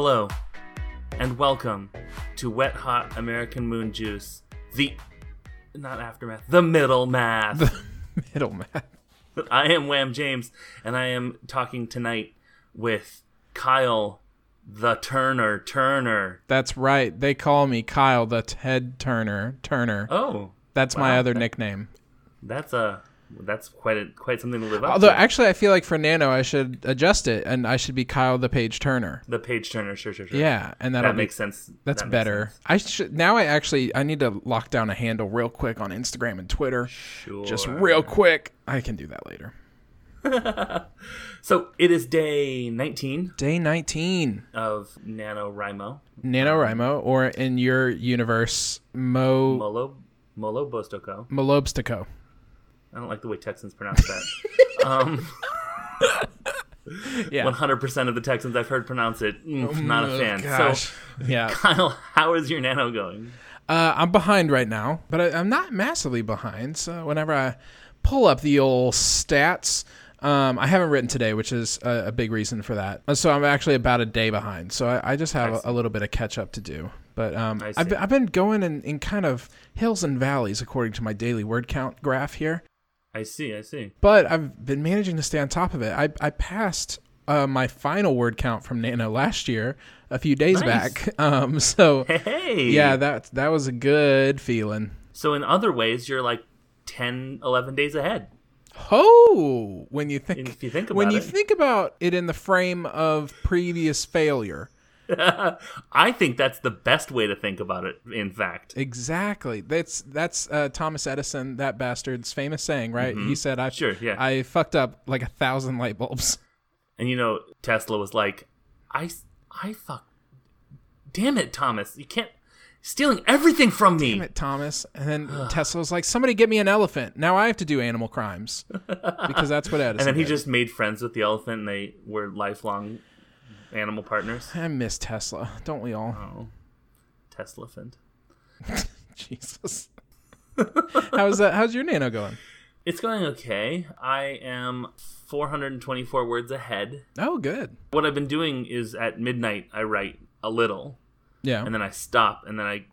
Hello, and welcome to Wet Hot American Moon Juice, the not aftermath, the middle math. Middleman. I am Wham James, and I am talking tonight with Kyle, the Turner Turner. That's right. They call me Kyle the Ted Turner. Turner. Oh, That's my other nickname. that's a that's quite a quite something to live up Although to. actually, I feel like for Nano, I should adjust it, and I should be Kyle the Page Turner. the Page Turner, sure, sure, sure. Yeah, and that makes sense. that's That better. sense. I should now. I actually I need to lock down a handle real quick on Instagram and Twitter. Sure. Just real quick. I can do that later. So it is day 19 Day nineteen. of NaNoWriMo. NaNoWriMo, or in your universe, Mo Molo Molo Bostoko. I don't like the way Texans pronounce that. um, Yeah. 100% of the Texans I've heard pronounce it. mm, not a Oh, fan. gosh. So, yeah. Kyle, how is your nano going? Uh, I'm behind right now, but I, I'm not massively behind. So whenever I pull up the old stats, um, I haven't written today, which is a, a big reason for that. Uh, So I'm actually about a day behind. So I, I just have I a, a little bit of catch up to do. But um, I've, been- I've been going in, in kind of hills and valleys according to my daily word count graph here. I see, I see. But I've been managing to stay on top of it. I, I passed uh, my final word count from Nano last year a few days Nice. back. Um, so Hey! yeah, that that was a good feeling. So, in other ways, you're like 10, 11 days ahead. Oh, when you think If you think when about you it. think about it in the frame of previous failure. I think that's the best way to think about it, in fact. Exactly. That's that's uh, Thomas Edison, that bastard's famous saying, right? He said, "I Mm-hmm. Sure, yeah. I fucked up like a thousand light bulbs." And you know, Tesla was like, I, I fuck. Damn it, Thomas. You can't. Stealing everything from me. Damn it, Thomas. And then Tesla was like, "Somebody get me an elephant." Now I have to do animal crimes because that's what Edison. And then he did. just made friends with the elephant and they were lifelong animal partners. I miss Tesla, don't we all? Oh. Teslafant. Jesus. how's that? How's your nano going? It's going okay. I am 424 words ahead. Oh, good. What I've been doing is at midnight I write a little Yeah. and then I stop and then I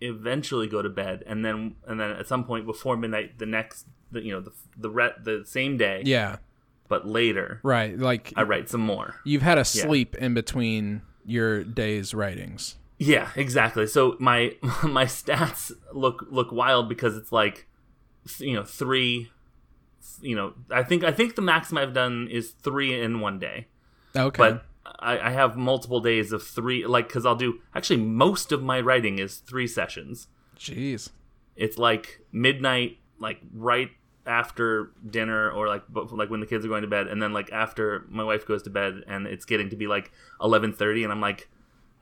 eventually go to bed and then and then at some point before midnight the next the, you know the the re- the same day yeah. But later Right. Like I write some more. You've had a sleep in between your day's writings. Yeah, exactly. So my my stats look look wild because it's like you know, 3 you know, I think I think the maximum I've done is 3 in one day. Okay. But I, I have multiple days of 3 like cuz I'll do actually most of my writing is 3 sessions. Jeez. It's like midnight like right after dinner or like like when the kids are going to bed and then like after my wife goes to bed and it's getting to be like 11:30 and I'm like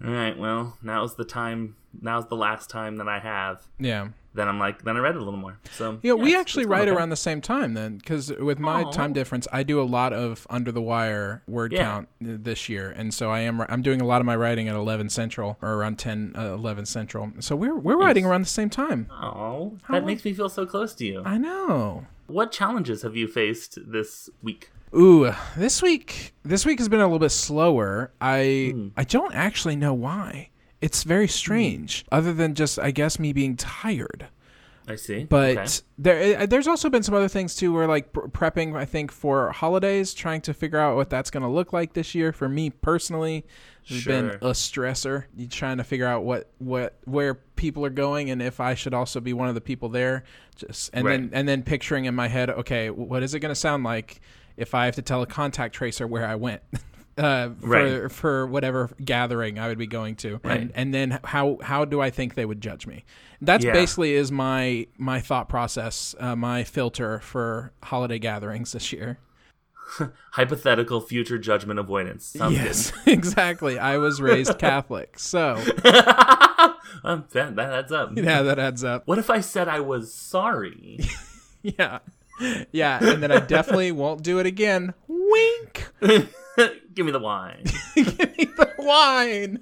all right well now's the time now's the last time that I have Yeah. Then I'm like then I read it a little more so You know, we actually write okay. around the same time then, because with my Aw. time difference, I do a lot of under the wire word Yeah. count this year, and so I am I'm doing a lot of my writing at 11 Central or around 10 uh, 11 Central. So we're we're writing around the same time. oh that makes me feel so close to you I know. what challenges have you faced this week Ooh, this week this week has been a little bit slower. I Hmm. I don't actually know why. It's very strange. Other than just I guess me being tired. I see But Okay. there, uh, there's also been some other things too. Where like prepping, I think for holidays, trying to figure out what that's going to look like this year. For me personally, has been a stressor. You trying to figure out what what where people are going and if I should also be one of the people there. Just and then and then picturing in my head, okay, what is it going to sound like if I have to tell a contact tracer where I went? Uh, for Right. for whatever gathering I would be going to, Right. and and then how how do I think they would judge me? That's Yeah. basically is my my thought process, uh, my filter for holiday gatherings this year. hypothetical future judgment avoidance sounds yes, exactly. I was raised Catholic, so um, that, that adds up yeah, that adds up. what if I said I was sorry Yeah, yeah, and then I definitely won't do it again. Wink. Give me the wine. Give me the wine.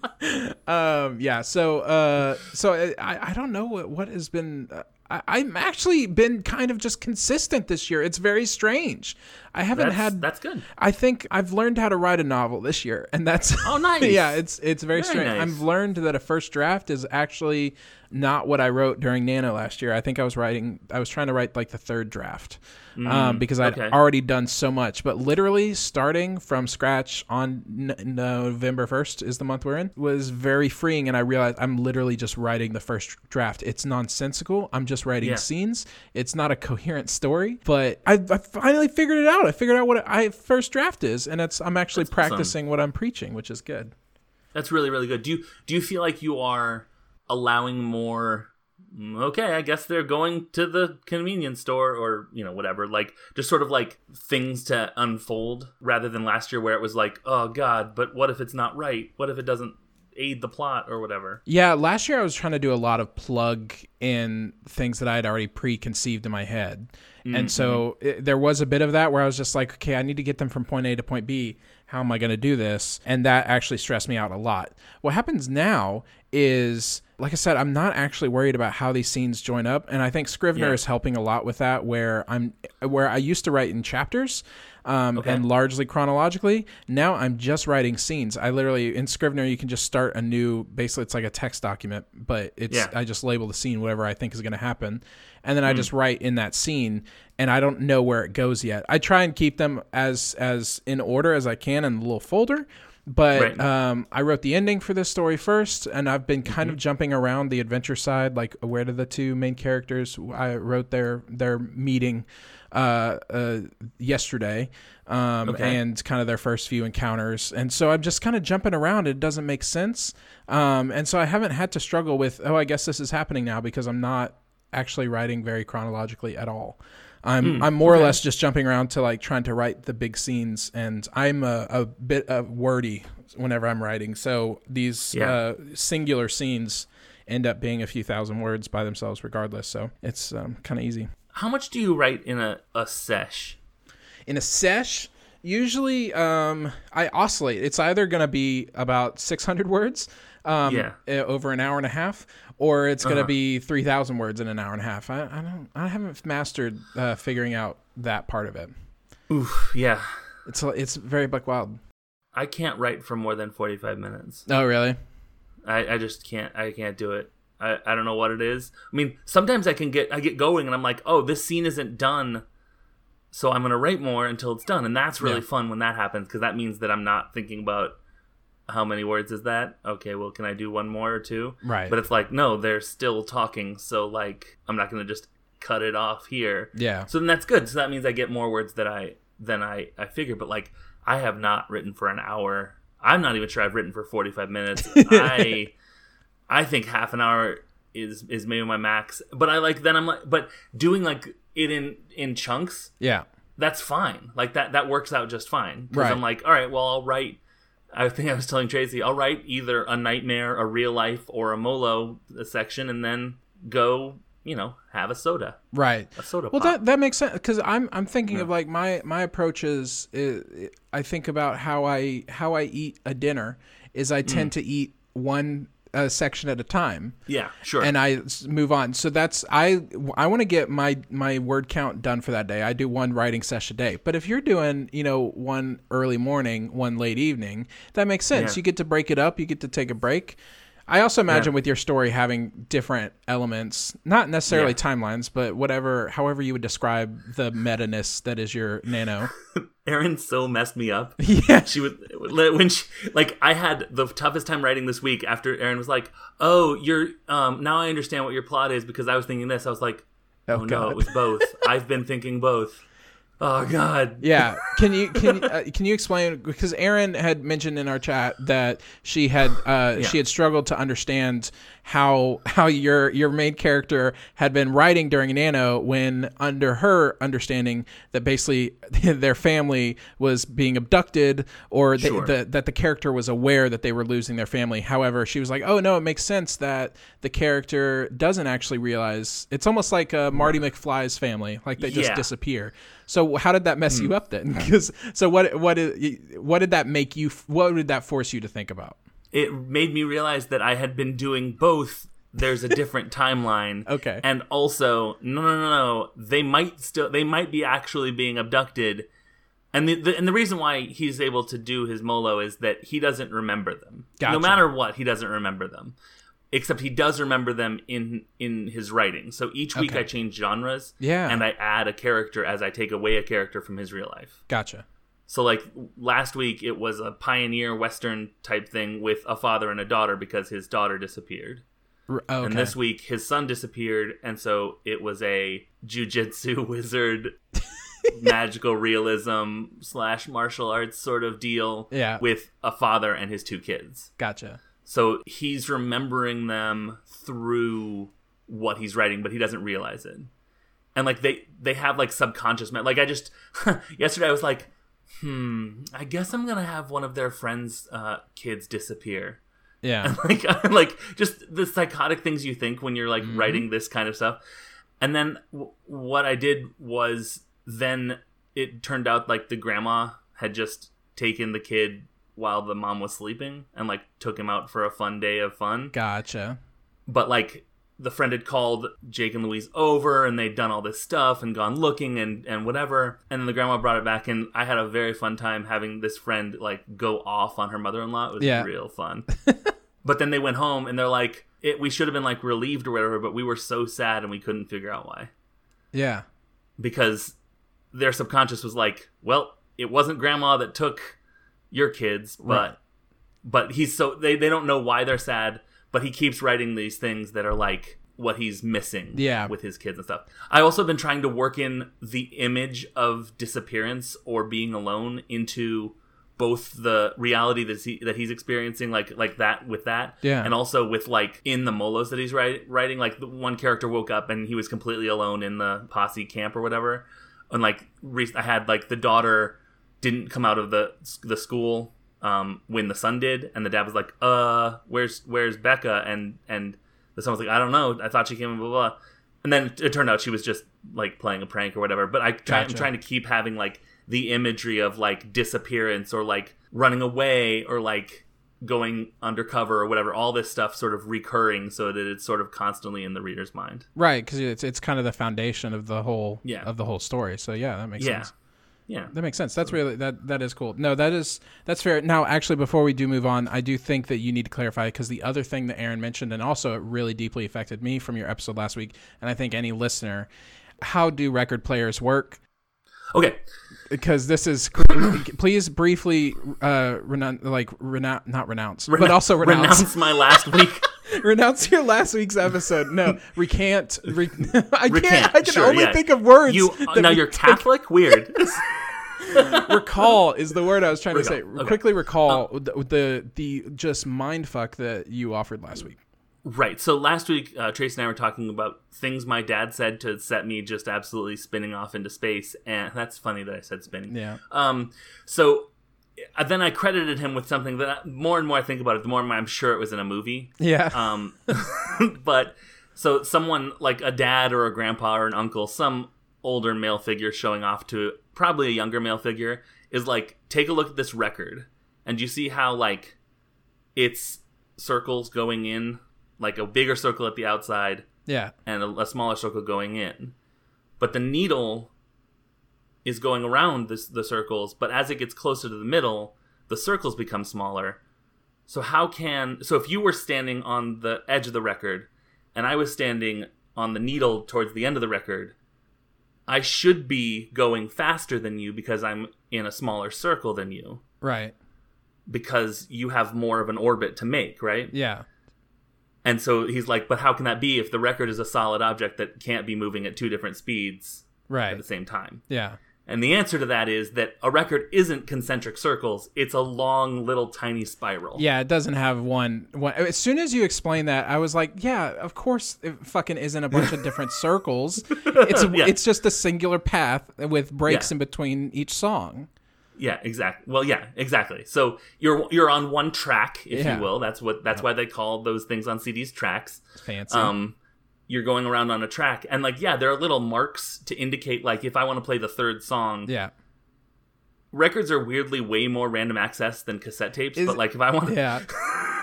Um, yeah. So, uh, so I, I don't know what, what has been. Uh, I, I'm actually been kind of just consistent this year. It's very strange. I haven't That's, had. that's good. I think I've learned how to write a novel this year, and that's Oh, nice. yeah, it's it's very, Very strange. nice. I've learned that a first draft is actually not what I wrote during Nano last year. I think I was writing, I was trying to write like the third draft um, because I'd Mm, okay. already done so much. But literally starting from scratch on n- November first is the month we're in was very freeing, and I realized I'm literally just writing the first draft. It's nonsensical. I'm just writing Yeah. scenes. It's not a coherent story, but I, I finally figured it out. I figured out what I first draft is, and it's I'm actually That's awesome. practicing what I'm preaching, which is good. That's really really good. Do you do you feel like you are allowing more? mm, Okay, I guess they're going to the convenience store or you know whatever. Like just sort of like things to unfold rather than last year where it was like, oh god, but what if it's not right? What if it doesn't aid the plot or whatever? Yeah, last year I was trying to do a lot of plug in things that I had already preconceived in my head. And so it, there was a bit of that where I was just like, okay, I need to get them from point A to point B. How am I going to do this? And that actually stressed me out a lot. What happens now is, like I said, I'm not actually worried about how these scenes join up. And I think Scrivener Yeah. is helping a lot with that where I'm where I used to write in chapters um, Okay. and largely chronologically. Now I'm just writing scenes. I literally in Scrivener you can just start a new basically it's like a text document, but it's Yeah. I just label the scene whatever I think is going to happen, and then I just write in that scene, and I don't know where it goes yet. I try and keep them as as in order as I can in the little folder. But Right. um, I wrote the ending for this story first, and I've been kind of Mm-hmm. jumping around the adventure side. Like, where do the two main characters? I wrote their their meeting uh, uh, yesterday, um, Okay. and kind of their first few encounters. And so I'm just kind of jumping around. It doesn't make sense, um, and so I haven't had to struggle with. Oh, I guess this is happening now because I'm not actually writing very chronologically at all. I'm I'm more or less just jumping around to like trying to write the big scenes, and I'm a, a bit wordy whenever I'm writing. So these Yeah. uh, singular scenes end up being a few thousand words by themselves, regardless. So it's um, kind of easy. How much do you write in a, a sesh? In a sesh, usually um, I oscillate. It's either going to be about 600 words um, Yeah. uh, over an hour and a half, or it's going to Uh-huh. be 3,000 words in an hour and a half. I, I don't. I haven't mastered uh, figuring out that part of it. Oof, yeah. It's it's very buck wild. I can't write for more than 45 minutes. Oh, really? I, I just can't I can't do it. I, I don't know what it is. I mean, sometimes I can get I get going and I'm like, oh, this scene isn't done, so I'm gonna write more until it's done, and that's really Yeah. fun when that happens because that means that I'm not thinking about how many words is that. Okay, well, can I do one more or two? Right. But it's like, no, they're still talking, so like I'm not gonna just cut it off here. Yeah. So then that's good. So that means I get more words that I than I I figure. But like I have not written for an hour. I'm not even sure I've written for 45 minutes. I I think half an hour is is maybe my max. But I like then I'm like but doing like it in in chunks Yeah. that's fine. Like that that works out just fine. Because Right. I'm like, all right, well I'll write. I think I was telling Tracy, I'll write either a nightmare, a real life, or a Molo section, and then go, you know, have a soda, Right. a soda. Well, pop. that that makes sense because I'm I'm thinking of like my my approach is, is I think about how I how I eat a dinner is I Mm. tend to eat one uh, section at a time yeah, sure. and I move on. So that's I I want to get my my word count done for that day. I do one writing session a day. But if you're doing you know one early morning, one late evening, that makes sense. Yeah. You get to break it up. You get to take a break. I also imagine Yeah. with your story having different elements, not necessarily Yeah. timelines, but whatever, however you would describe the meta ness that is your nano. Erin so messed me up. yeah, She would when she like I had the toughest time writing this week after Erin was like, "Oh, you're um now I understand what your plot is because I was thinking this." I was like, Oh, "Oh, no, it was both. I've been thinking both." Oh god. Yeah. Can you can uh, can you explain because Erin had mentioned in our chat that she had uh, she had struggled to understand how how your your main character had been writing during Nano when under her understanding that basically their family was being abducted or they, Sure. the, that the character was aware that they were losing their family. However, she was like, "Oh no, it makes sense that the character doesn't actually realize. It's almost like uh, Marty McFly's family, like they just Yeah. disappear." So how did that mess hmm. you up then? Because so what what did what did that make you? What did that force you to think about? It made me realize that I had been doing both. There's a different timeline. Okay. And also, no, no, no, no. They might still, they might be actually being abducted, And the, the and the reason why he's able to do his molo is that he doesn't remember them. Gotcha. No matter what, he doesn't remember them. Except he does remember them in in his writing. So each week Okay. I change genres. Yeah. And I add a character as I take away a character from his real life. Gotcha. So like last week it was a pioneer western type thing with a father and a daughter because his daughter disappeared. R- oh, okay. And this week his son disappeared and so it was a jujitsu wizard magical realism slash martial arts sort of deal Yeah. with a father and his two kids. gotcha. So he's remembering them through what he's writing, but he doesn't realize it. And like they they have like subconscious me- like I just yesterday I was like, hmm, I guess I'm gonna have one of their friends' uh, kids disappear. Yeah. like like just the psychotic things you think when you're like Mm-hmm. writing this kind of stuff. And then w- what I did was then it turned out like the grandma had just taken the kid while the mom was sleeping and like took him out for a fun day of fun. Gotcha. But like the friend had called Jake and Louise over and they'd done all this stuff and gone looking and and whatever. And then the grandma brought it back and I had a very fun time having this friend like go off on her mother-in-law. It was Yeah. real fun. but then they went home and they're like it, we should have been like relieved or whatever, but we were so sad and we couldn't figure out why. Yeah. Because their subconscious was like, well, it wasn't grandma that took your kids, but Right. but he's so they, they don't know why they're sad, but he keeps writing these things that are like what he's missing Yeah. with his kids and stuff. I also been trying to work in the image of disappearance or being alone into both the reality that he that he's experiencing like like that with that Yeah. and also with like in the molos that he's write, writing like the one character woke up and he was completely alone in the posse camp or whatever and like re- I had like the daughter didn't come out of the the school um, when the son did, and the dad was like, "Uh, where's where's Becca?" and and the son was like, "I don't know. I thought she came." Blah blah. blah. And then it turned out she was just like playing a prank or whatever. But I try, I'm trying to keep having like the imagery of like disappearance or like running away or like going undercover or whatever. All this stuff sort of recurring so that it's sort of constantly in the reader's mind. Right, because it's it's kind of the foundation of the whole Yeah. of the whole story. So yeah, that makes Yeah. sense. Yeah. That makes sense. That's really that that is cool. No, that is that's fair. Now, actually, before we do move on, I do think that you need to clarify because the other thing that Erin mentioned, and also it really deeply affected me from your episode last week, and I think any listener, how do record players work? Okay. Because this is please briefly uh like renounce not renounce but also renounce renounce my last week. renounce your last week's episode. No, recant. Re- I Recant, can't. I can sure, only yeah. think of words. You now you're Catholic. Weird. recall is the word I was trying to say. Okay. Quickly recall the, the the just mind fuck that you offered last week. right. So last week, uh, Trace and I were talking about things my dad said to set me just absolutely spinning off into space, and that's funny that I said spinning. Yeah. Um. So then I credited him with something that I, more and more I think about it, the more I'm sure it was in a movie. Yeah. Um, but so someone like a dad or a grandpa or an uncle, some older male figure showing off to probably a younger male figure is like, take a look at this record, and you see how like it's circles going in, like a bigger circle at the outside yeah. and a, a smaller circle going in, but the needle is going around this, the circles. But as it gets closer to the middle, the circles become smaller. So how can so if you were standing on the edge of the record and I was standing on the needle towards the end of the record, I should be going faster than you because I'm in a smaller circle than you Right. because you have more of an orbit to make, right? Yeah. And so he's like, but how can that be if the record is a solid object that can't be moving at two different speeds right. at the same time? Yeah. And the answer to that is that a record isn't concentric circles, it's a long little tiny spiral. Yeah, it doesn't have one, one. As soon as you explain that, I was like, "Yeah, of course, it fucking isn't a bunch of different circles. It's Yeah. it's just a singular path with breaks Yeah. in between each song." Yeah, exactly. Well, yeah, exactly. So you're you're on one track, if Yeah. you will. That's what that's why they call those things on CDs tracks. Fancy. Um, you're going around on a track, and like, yeah, there are little marks to indicate, like, if I want to play the third song. yeah. Records are weirdly way more random access than cassette tapes, Is- but like, if I want to, Yeah.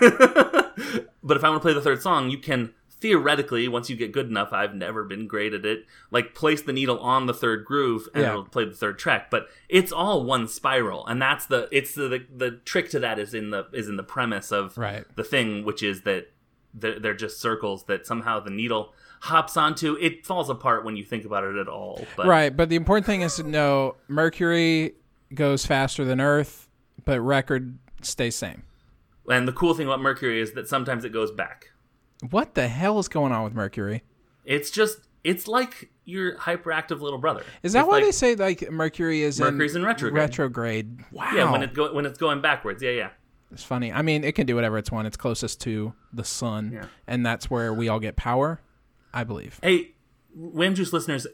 but if I want to play the third song, you can theoretically, once you get good enough, I've never been great at it. Like place the needle on the third groove and Yeah. it'll play the third track. But it's all one spiral, and that's the it's the, the the trick to that is in the is in the premise of Right. the thing, which is that they're, they're just circles that somehow the needle hops onto. It falls apart when you think about it at all. But Right, but the important thing is to know Mercury goes faster than Earth, but record stays same. and the cool thing about Mercury is that sometimes it goes back. What the hell is going on with Mercury? It's just it's like your hyperactive little brother. Is that It's why like- they say like Mercury is Mercury's in retrograde. Retrograde. Wow. Yeah, when it go when it's going backwards. Yeah, yeah. It's funny. I mean, it can do whatever it's want. It's closest to the sun, Yeah. and that's where we all get power, I believe. Hey, Wham Juice listeners,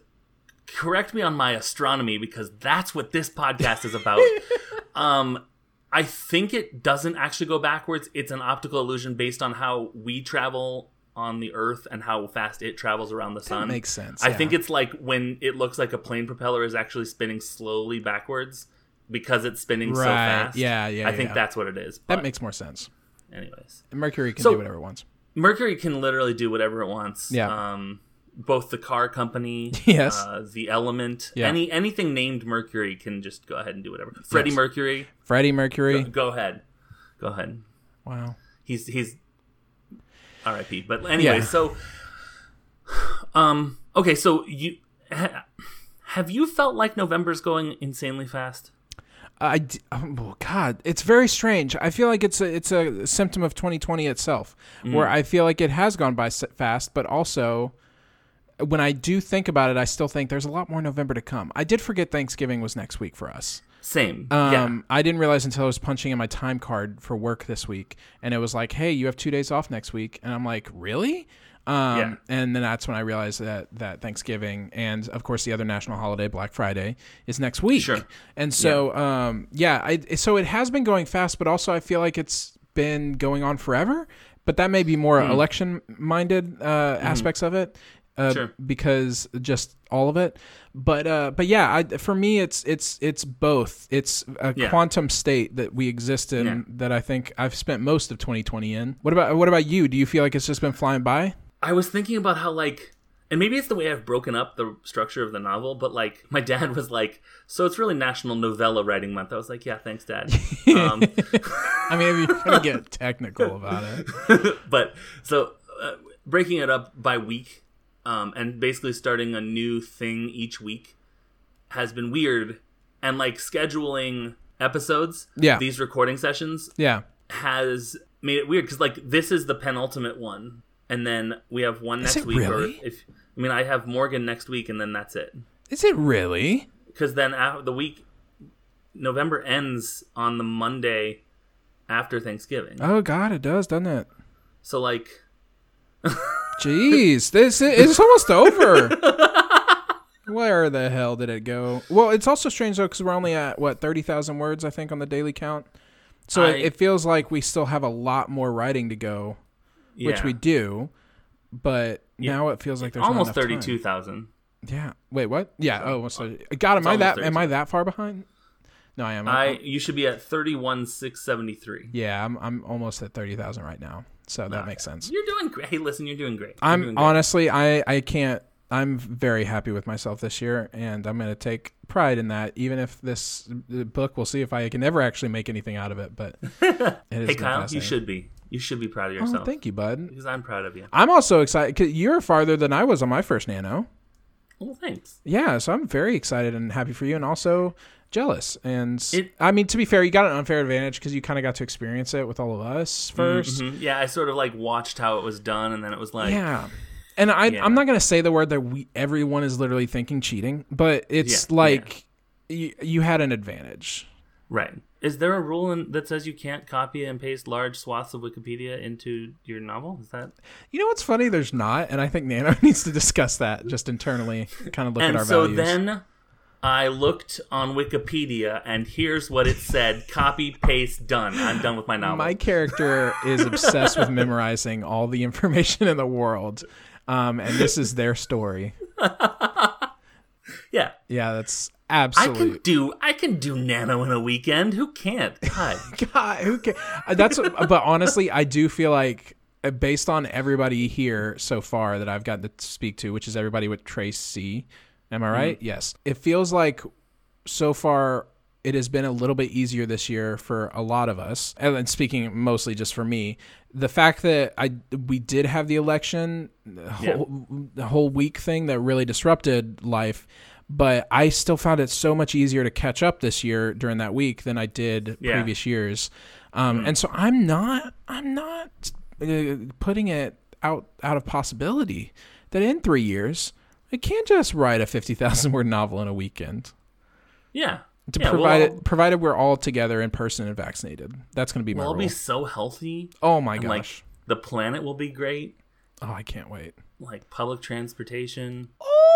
correct me on my astronomy because that's what this podcast is about. um, I think it doesn't actually go backwards. It's an optical illusion based on how we travel on the Earth and how fast it travels around the sun. That makes sense, I yeah. think it's like when it looks like a plane propeller is actually spinning slowly backwards because it's spinning so fast. Yeah, yeah, I think yeah. that's what it is. That makes more sense. anyways. Mercury can So- do whatever it wants. Mercury can literally do whatever it wants. Yeah. Um, both the car company, Yes. uh, the element, Yeah. any anything named Mercury can just go ahead and do whatever. Freddie Yes. Mercury, Freddie Mercury. go ahead, go ahead. Wow. He's he's R.I.P. But anyway, Yeah. so um, okay, so you ha, have you felt like November's going insanely fast? I oh God, it's very strange. I feel like it's a it's a symptom of 2020 itself, where I feel like it has gone by fast, but also when I do think about it, I still think there's a lot more November to come. I did forget Thanksgiving was next week for us. Same, Um, yeah. I didn't realize until I was punching in my time card for work this week, and it was like, "Hey, you have two days off next week," and I'm like, "Really?" Um, Yeah. And then that's when I realized that that Thanksgiving and of course the other national holiday, Black Friday, is next week. Sure. And so, yeah, um, yeah I, so it has been going fast, but also I feel like it's been going on forever. But that may be more election-minded uh, aspects of it, uh, Sure. because just all of it. But uh, but yeah, I, for me, it's it's it's both. It's a Yeah. quantum state that we exist in Yeah. that I think I've spent most of 2020 in. What about what about you? Do you feel like it's just been flying by? I was thinking about how like and maybe it's the way I've broken up the structure of the novel, but like my dad was like, "So it's really National Novella Writing Month." I was like, "Yeah, thanks, Dad." um, I mean, if you're gonna get technical about it, but so uh, breaking it up by week um, and basically starting a new thing each week has been weird, and like scheduling episodes, Yeah. these recording sessions yeah. has made it weird because like this is the penultimate one, and then we have one Is next week. really? Or if I mean, I have Morgan next week, and then that's it. Is it really? Because then after the week, November ends on the Monday after Thanksgiving. Oh God, it does, doesn't it? So like, Jeez, this it's almost over. Where the hell did it go? Well, it's also strange though because we're only at what thirty thousand words, I think, on the daily count. So I- it feels like we still have a lot more writing to go, which we do. But now it feels like there's almost enough thirty-two thousand. Yeah. Wait, what? Yeah. Oh, so, God, am I that? Am I that far behind? No, I am. I I'm- you should be at thirty-one six seventy-three. yeah, I'm. I'm almost at thirty thousand right now. So that makes sense. You're doing great. Hey, listen, you're doing great. You're I'm doing great. honestly, I I can't. I'm very happy with myself this year, and I'm going to take pride in that. Even if this uh, book, we'll see if I can ever actually make anything out of it. But it Hey, Kyle, you should be. You should be proud of Oh, yourself. thank you, bud. Because I'm proud of you. I'm also excited because you're farther than I was on my first nano. Well, thanks. Yeah, so I'm very excited and happy for you, and also jealous. And It- I mean, to be fair, you got an unfair advantage because you kind of got to experience it with all of us 1st Mhm. Yeah, I sort of like watched how it was done, and then it was like, Yeah. And I, Yeah. I'm not going to say the word that we everyone is literally thinking cheating, but it's Yeah, like You, you had an advantage. right. Is there a rule in, that says you can't copy and paste large swaths of Wikipedia into your novel? Is that? You know what's funny? There's not, and I think Nano needs to discuss that just internally, kind of look at and our so values. then I looked on Wikipedia, and here's what it said: copy, paste, done. I'm done with my novel. My character is obsessed with memorizing all the information in the world, um, and this is their story. yeah, Yeah, that's I can do. I can do Nano in a weekend. Who can't? God. God, who can? uh, That's. but honestly, I do feel like uh, based on everybody here so far that I've gotten to speak to, which is everybody with Trace C. Am I right? Yes. It feels like so far it has been a little bit easier this year for a lot of us. And speaking mostly just for me, the fact that I we did have the election, the whole, the whole week thing that really disrupted life, but I still found it so much easier to catch up this year during that week than I did Yeah. previous years. Um, And so I'm not I'm not uh, putting it out out of possibility that in three years I can't just write a fifty thousand word novel in a weekend. Yeah. To yeah, we'll provided provided we're all together in person and vaccinated. That's going to be my We'll be so healthy. oh my gosh! like the planet will be great. oh, I can't wait. Like public transportation,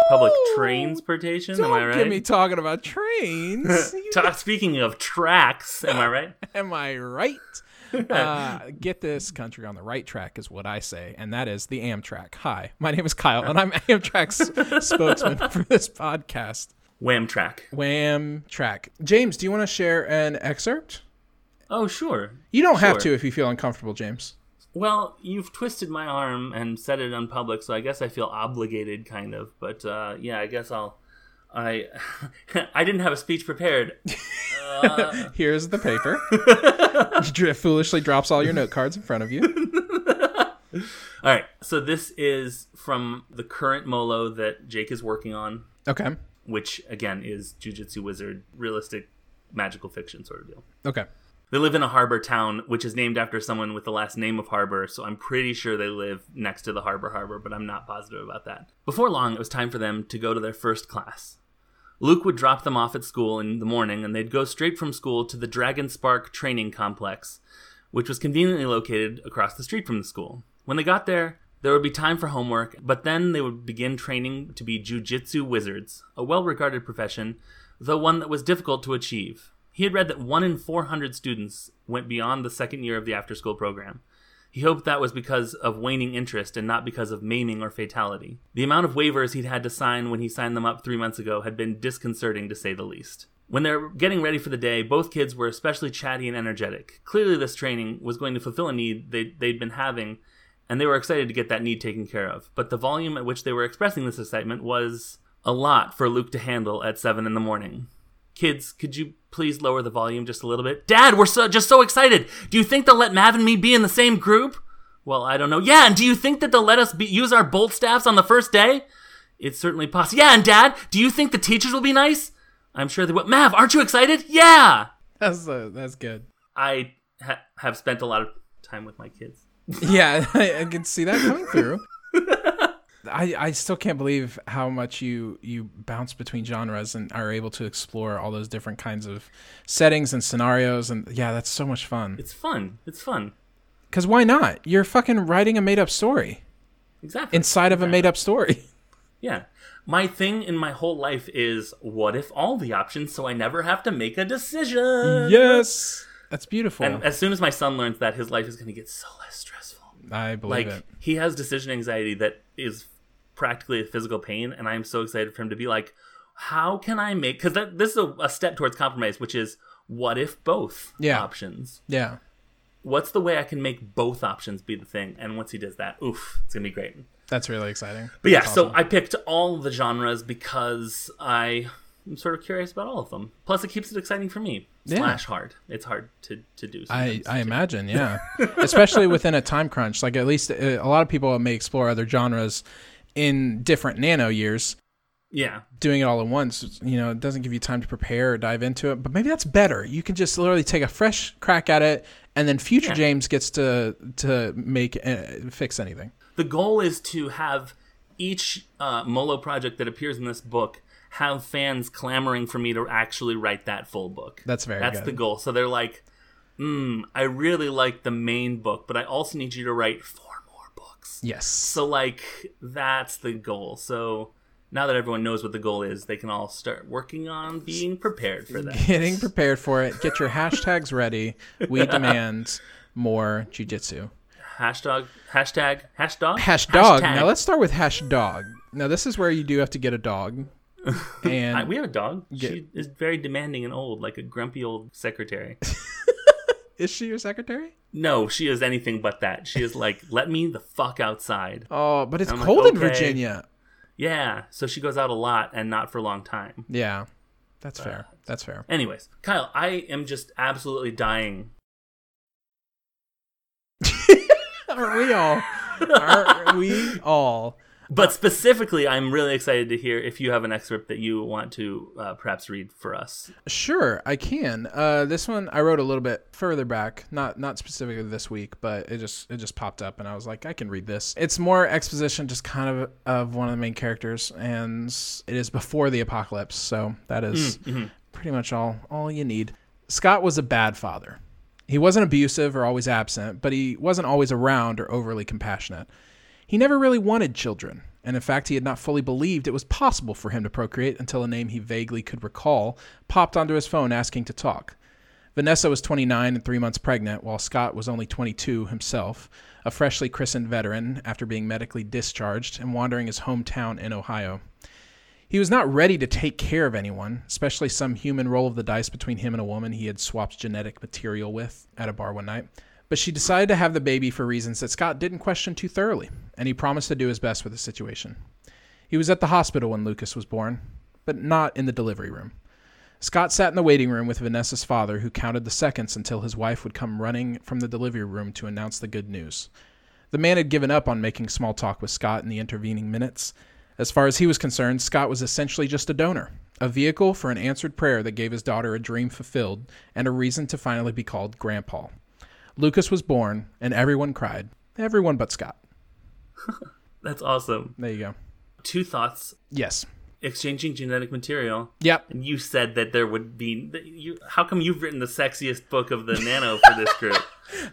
public transportation. Am I Oh, right? get me talking about trains. Ta- speaking of tracks, am I right? Am I right? uh, get this country on the right track is what I say, and that is the Amtrak. Hi, my name is Kyle, and I'm Amtrak's spokesman for this podcast. Wham track. Wham track. James, do you want to share an excerpt? Oh, sure. You don't have to if you feel uncomfortable, James. Well, you've twisted my arm and said it on public, so I guess I feel obligated, kind of. But uh, yeah, I guess I'll. I I didn't have a speech prepared. Uh, Here's the paper. Dr- Foolishly drops all your note cards in front of you. all right, so this is from the current Molo that Jake is working on, Okay. which again is Jujutsu Wizard, realistic magical fiction sort of deal. Okay. They live in a harbor town, which is named after someone with the last name of Harbor, so I'm pretty sure they live next to the Harbor Harbor, but I'm not positive about that. Before long, it was time for them to go to their first class. Luke would drop them off at school in the morning, and they'd go straight from school to the Dragon Spark Training Complex, which was conveniently located across the street from the school. When they got there, there would be time for homework, but then they would begin training to be jujitsu wizards, a well regarded profession, though one that was difficult to achieve. He had read that one in 400 students went beyond the second year of the after school program. He hoped that was because of waning interest and not because of maiming or fatality. The amount of waivers he'd had to sign when he signed them up three months ago had been disconcerting to say the least. When they were getting ready for the day, both kids were especially chatty and energetic. Clearly, this training was going to fulfill a need they, they'd been having, and they were excited to get that need taken care of. But the volume at which they were expressing this excitement was a lot for Luke to handle at 7 in the morning. Kids, could you please lower the volume just a little bit? Dad, we're so, just so excited. Do you think they'll let Mav and me be in the same group? Well, I don't know. Yeah, and do you think that they'll let us be, use our bolt staffs on the first day? It's certainly possible. Yeah, and Dad, do you think the teachers will be nice? I'm sure they will. Mav, aren't you excited? Yeah. That's uh, that's good. I ha- have spent a lot of time with my kids. Yeah, I, I can see that coming through. I, I still can't believe how much you you bounce between genres and are able to explore all those different kinds of settings and scenarios and yeah, that's so much fun. It's fun. It's fun. Cuz why not? You're fucking writing a made-up story Exactly. inside of a made-up story. Yeah. My thing in my whole life is what if all the options so I never have to make a decision? yes. That's beautiful. And as soon as my son learns that, his life is going to get so less stressful. I believe Like, it. he has decision anxiety that is practically a physical pain, and I'm so excited for him to be like, how can I make. Because this is a, a step towards compromise, which is what if both Yeah. options? Yeah. What's the way I can make both options be the thing? And once he does that, oof, it's going to be great. That's really exciting. But yeah, That's so. I picked all the genres because I am sort of curious about all of them. Plus, it keeps it exciting for me. Yeah. Slash hard. It's hard to, to do. I, I imagine, yeah. Especially within a time crunch. Like, at least uh, a lot of people may explore other genres in different nano years. Yeah. Doing it all at once, you know, it doesn't give you time to prepare or dive into it. But maybe that's better. You can just literally take a fresh crack at it, and then future Yeah. James gets to to make uh, fix anything. The goal is to have each uh, Molo project that appears in this book have fans clamoring for me to actually write that full book. That's very That's good. the goal. So they're like, hmm, I really like the main book, but I also need you to write four more. Yes. So like that's the goal. So now that everyone knows what the goal is, they can all start working on being prepared for that. Getting prepared for it. Get your hashtags ready. We demand more jujitsu. Hashtag hashtag hashtag Hash dog. Hashtag. Now let's start with hash dog. Now this is where you do have to get a dog. And I- we have a dog. Get- she is very demanding and old, like a grumpy old secretary. Is she your secretary? No, she is anything but that. She is like, let me the fuck outside. Oh, but it's I'm like, cold in okay. Virginia. Yeah, so she goes out a lot and not for a long time. Yeah, that's fair. That's fair. Anyways, Kyle, I am just absolutely dying. Are we all? Are we all? But specifically, I'm really excited to hear if you have an excerpt that you want to uh, perhaps read for us. Sure, I can. Uh, this one I wrote a little bit further back, not not specifically this week, but it just it just popped up, and I was like, I can read this. It's more exposition, just kind of of one of the main characters, and it is before the apocalypse, so that is pretty much all all you need. Scott was a bad father. He wasn't abusive or always absent, but he wasn't always around or overly compassionate. He never really wanted children, and in fact, he had not fully believed it was possible for him to procreate until a name he vaguely could recall popped onto his phone asking to talk. Vanessa was 29 and three months pregnant, while Scott was only 22 himself, a freshly christened veteran after being medically discharged and wandering his hometown in Ohio. He was not ready to take care of anyone, especially some human roll of the dice between him and a woman he had swapped genetic material with at a bar one night. But she decided to have the baby for reasons that Scott didn't question too thoroughly, and he promised to do his best with the situation. He was at the hospital when Lucas was born, but not in the delivery room. Scott sat in the waiting room with Vanessa's father, who counted the seconds until his wife would come running from the delivery room to announce the good news. The man had given up on making small talk with Scott in the intervening minutes. As far as he was concerned, Scott was essentially just a donor, a vehicle for an answered prayer that gave his daughter a dream fulfilled and a reason to finally be called Grandpa. Lucas was born, and everyone cried. Everyone but Scott. That's awesome. There you go. Two thoughts Yes. exchanging genetic material. Yep. And you said that there would be. You, how come you've written the sexiest book of the nano for this group?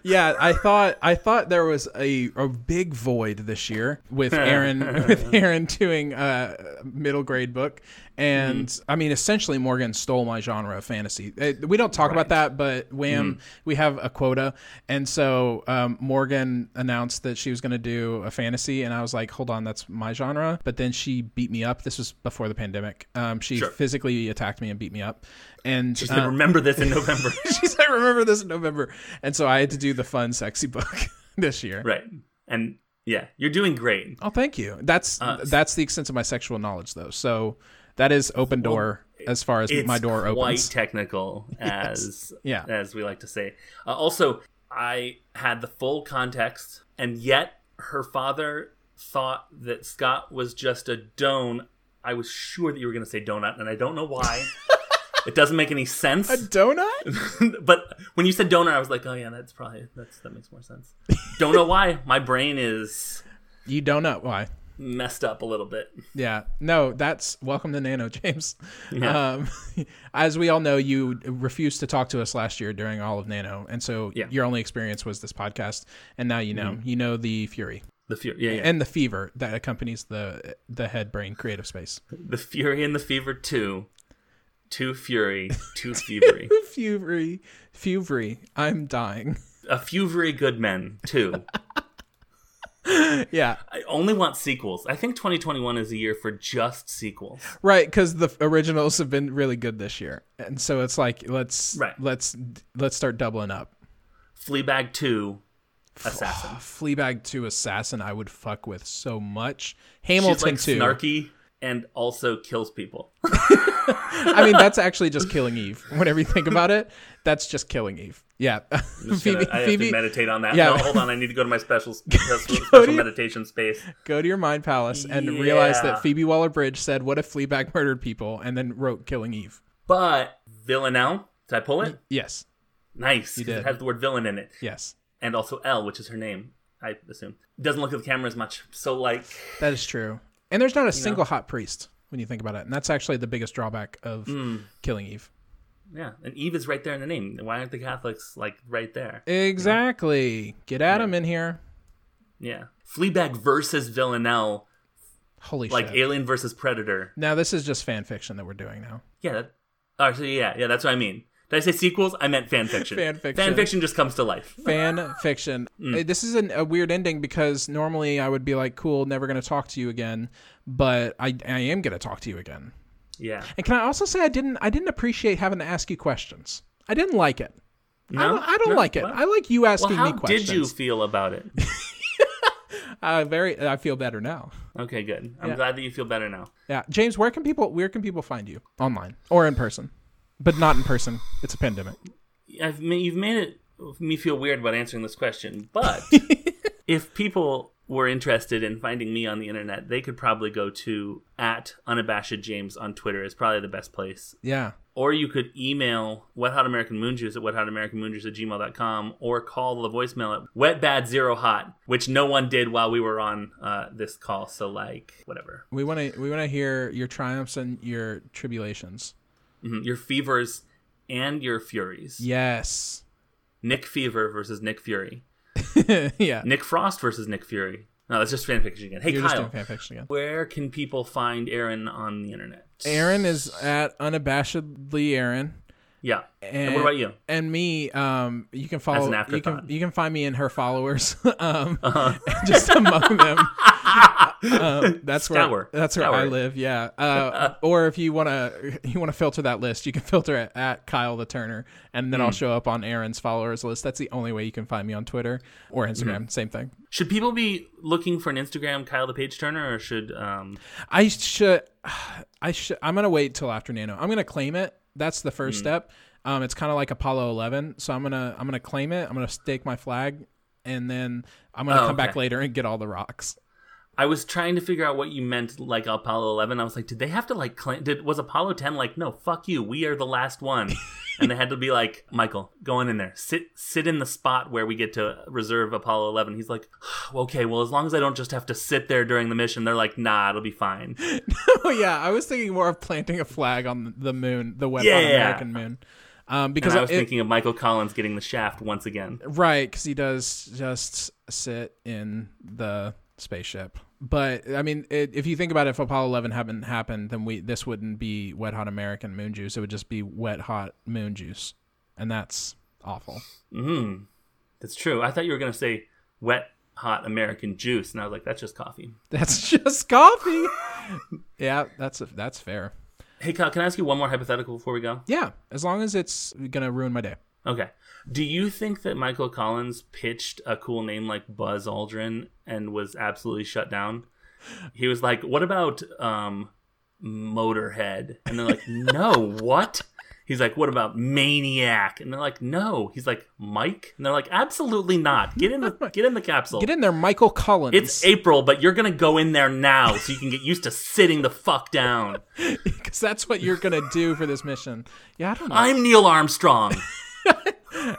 Yeah, I thought I thought there was a, a big void this year with Erin with Erin doing a middle grade book, and I mean essentially Morgan stole my genre of fantasy. Uh, We don't talk about that, but Wham, we have a quota, and so um, Morgan announced that she was going to do a fantasy, and I was like, hold on, that's my genre. But then she beat me up. This was before the pandemic. Um, she Sure. physically attacked me and beat me up, and She said, "Remember this in November." she said, "Remember this in November," and so I had to do the fun, sexy book this year. right. And yeah, you're doing great. Oh, thank you. That's Uh, that's the extent of my sexual knowledge, though. So that is open door as far as my door quite opens. technical, as Yeah. as we like to say. Uh, also, I had the full context, and yet her father thought that Scott was just a don. I was sure that you were going to say donut, and I don't know why. it doesn't make any sense. a donut? but when you said donut, I was like, oh yeah, that's probably that's that makes more sense. don't know why. My brain is You don't know Why? Messed up a little bit. Yeah. No, that's welcome to Nano, James. Yeah. Um, as we all know, you refused to talk to us last year during all of Nano, and so Yeah. your only experience was this podcast, and now you know. You know the fury The fury, yeah, yeah. and the fever that accompanies the the head brain creative space. the fury and the fever two, two fury, too fevery. Fury, fury. I'm dying. a few very good men too. Yeah. I only want sequels. I think 2021 is a year for just sequels. Right, because the originals have been really good this year, and so it's like let's Right. let's let's start doubling up. Fleabag 2, Assassin. Fleabag two Assassin, I would fuck with so much. She's Hamilton like two. snarky and also kills people. I mean, that's actually just killing Eve. Whenever you think about it, that's just killing Eve. Yeah, Phoebe. gonna- I have to meditate on that. Yeah. No, hold on. I need to go to my special special, your- meditation space. go to your mind palace and realize that Phoebe Waller Bridge said, "What if Fleabag murdered people?" and then wrote "Killing Eve." But Villanelle, did I pull it? Yes, Nice. 'cause did. It has the word villain in it, yes, and also Elle, which is her name. I assume doesn't look at the camera as much. So like, that is true. And there's not a single hot priest when you think about it, and that's actually the biggest drawback of Hmm. Killing Eve. Yeah, and Eve is right there in the name. Why aren't the Catholics like right there? Exactly. Get Adam in here. Yeah, Fleabag versus Villanelle, Holy shit. like shit. Alien versus Predator. now this is just fan fiction that we're doing now. Yeah. That, actually, yeah, yeah. That's what I mean. Did I say sequels? I meant fan fiction. Fan fiction. Fan fiction just comes to life. Fan fiction. Mm. This is an, a weird ending because normally I would be like, "Cool, never going to talk to you again," but I I am going to talk to you again. Yeah. And can I also say I didn't I didn't appreciate having to ask you questions. I didn't like it. I don't, I don't No? like it. Well- I like you asking Well, me questions. How did you feel about it? Uh, very. I feel better now. Okay, good. I'm Yeah. glad that you feel better now. Yeah, James, where can people where can people find you online or in person, but not in person? It's a pandemic. I've you've made it me feel weird about answering this question, but if people were interested in finding me on the internet, they could probably go to at unabashed James on Twitter is probably the best place. Yeah, Or you could email Wet Hot American Moon Juice at wethhotamericanmoonjuice at gmail.com or call the voicemail at wet bad zero hot, which no one did while we were on uh, this call. So like whatever. we want to we want to hear your triumphs and your tribulations. Mhm. Your fevers and your furies. Yes. Nick Fever versus Nick Fury. yeah. Nick Frost versus Nick Fury. No, that's just fan fiction again. Hey, You're just Kyle, doing fanfiction again. where can people find Erin on the internet? Erin is at unabashedly Erin. Yeah. And, And what about you? And me, um, you can follow. an you can you can find me in her followers, um, Uh-huh. just among them. Um, that's where Scour. that's where I live. Yeah. Uh, or if you wanna you wanna filter that list, you can filter it at Kyle the Turner, and then I'll Hmm. show up on Erin's followers list. That's the only way you can find me on Twitter or Instagram. Mm-hmm. Same thing. Should people be looking for an Instagram Kyle the Page Turner or should um I should. I should. I'm gonna wait till after Nano. I'm gonna claim it. That's the first step. Um, it's kind of like Apollo 11. So I'm gonna I'm gonna claim it. I'm gonna stake my flag, and then I'm gonna Oh, come back later and get all the rocks. I was trying to figure out what you meant like Apollo 11. I was like, did they have to like claim did was Apollo 10 like no, fuck you. We are the last one. and they had to be like, Michael, go on in there. Sit sit in the spot where we get to reserve Apollo 11. He's like, "Okay, well as long as I don't just have to sit there during the mission." They're like, "Nah, it'll be fine." oh yeah, I was thinking more of planting a flag on the moon, the wet Yeah. on American moon, um, because And I was it- thinking of Michael Collins getting the shaft once again. right because he does just sit in the spaceship. But I mean, it, if you think about it, if Apollo 11 hadn't happened, then we this wouldn't be wet hot American moon juice. It would just be wet hot moon juice, and that's awful. Mm. That's true. I thought you were going to say wet hot American juice and I was like, that's just coffee. That's just coffee. yeah, that's that's fair. Hey, Kyle, can I ask you one more hypothetical before we go? Yeah, as long as it's gonna ruin my day. Okay. Do you think that Michael Collins pitched a cool name like Buzz Aldrin and was absolutely shut down? He was like, "What about um, Motorhead?" And they're like, "No, what?" He's like, "What about Maniac?" And they're like, "No." He's like, "Mike?" And they're like, "Absolutely not. Get in the get in the capsule." Get in there, Michael Collins. It's April, but you're gonna go in there now so you can get used to sitting the fuck down. because that's what you're gonna do for this mission. Yeah, I don't know. I'm Neil Armstrong.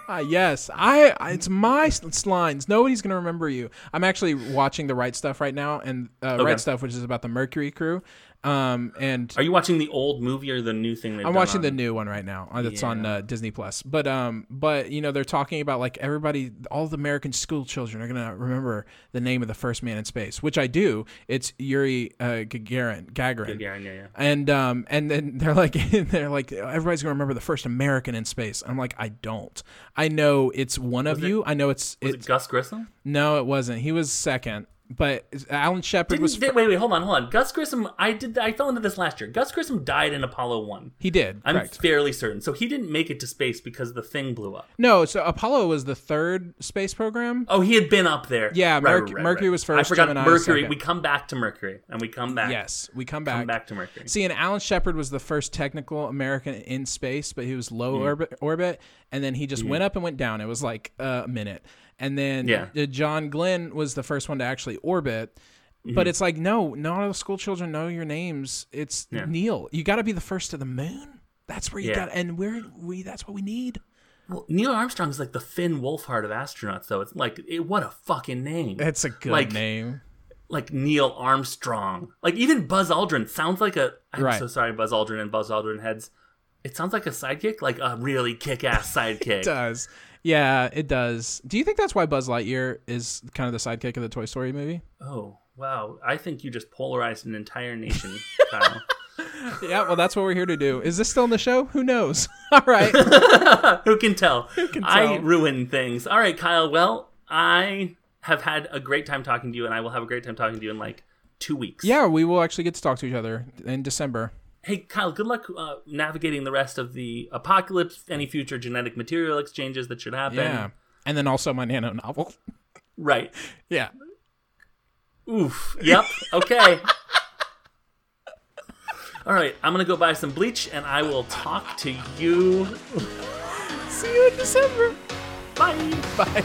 Ah, yes, I. It's my s- lines. Nobody's gonna remember you. I'm actually watching the right stuff right now, and uh, right stuff, which is about the Mercury crew. Um, and Are you watching the old movie or the new thing? I'm watching on- the new one right now. uh, That's on uh, Disney Plus. But um, but you know they're talking about like everybody, all the American school children are gonna remember the name of the first man in space, which I do. It's Yuri uh, Gagarin. Gagarin. Yeah, yeah, yeah. And um and then they're like they're like everybody's gonna remember the first American in space. I'm like I don't. I know it's one of it- you. I know it's Was it. it Gus Grissom? No, it wasn't. He was second. But Alan Shepard was. did- wait, wait, hold on, hold on. Gus Grissom, I did. I fell into this last year. Gus Grissom died in Apollo One. he did. I'm correct. fairly certain. So he didn't make it to space because the thing blew up. No, so Apollo was the third space program. Oh, he had been up there. Yeah, Right, Merc- right, right, Mercury was first, I forgot Gemini Mercury. second. We come back to Mercury, and we come back. Yes, we come back. come back to Mercury. See, and Alan Shepard was the first technical American in space, but he was low Mm-hmm. orbit, orbit, and then he just went up and went down. It was like a minute, and then Yeah. John Glenn was the first one to actually orbit. Mm-hmm. But it's like no, none of the school children know your names. It's Yeah. Neil. You got to be the first to the moon. That's where you Yeah. got, and we're we. That's what we need. Well, Neil Armstrong is like the Finn Wolfhard of astronauts, though. It's like, it, what a fucking name. It's a good Like- name. like Neil Armstrong. Like even Buzz Aldrin sounds like a. I'm Right. so sorry, Buzz Aldrin and Buzz Aldrin heads. It sounds like a sidekick, like a really kick-ass sidekick. It does. Yeah, it does. Do you think that's why Buzz Lightyear is kind of the sidekick of the Toy Story movie? oh wow! I think you just polarized an entire nation, Kyle. yeah, well, that's what we're here to do. Is this still in the show? Who knows? All right. Who can tell? can I ruin things. All right, Kyle. Well, I have had a great time talking to you, and I will have a great time talking to you in like two weeks. yeah, we will actually get to talk to each other in December. Hey, Kyle, good luck uh, navigating the rest of the apocalypse, any future genetic material exchanges that should happen. Yeah. And then also my nano novel. Right. Yeah. Oof. Yep. Okay. All right. I'm going to go buy some bleach and I will talk to you. See you in December. Bye. Bye.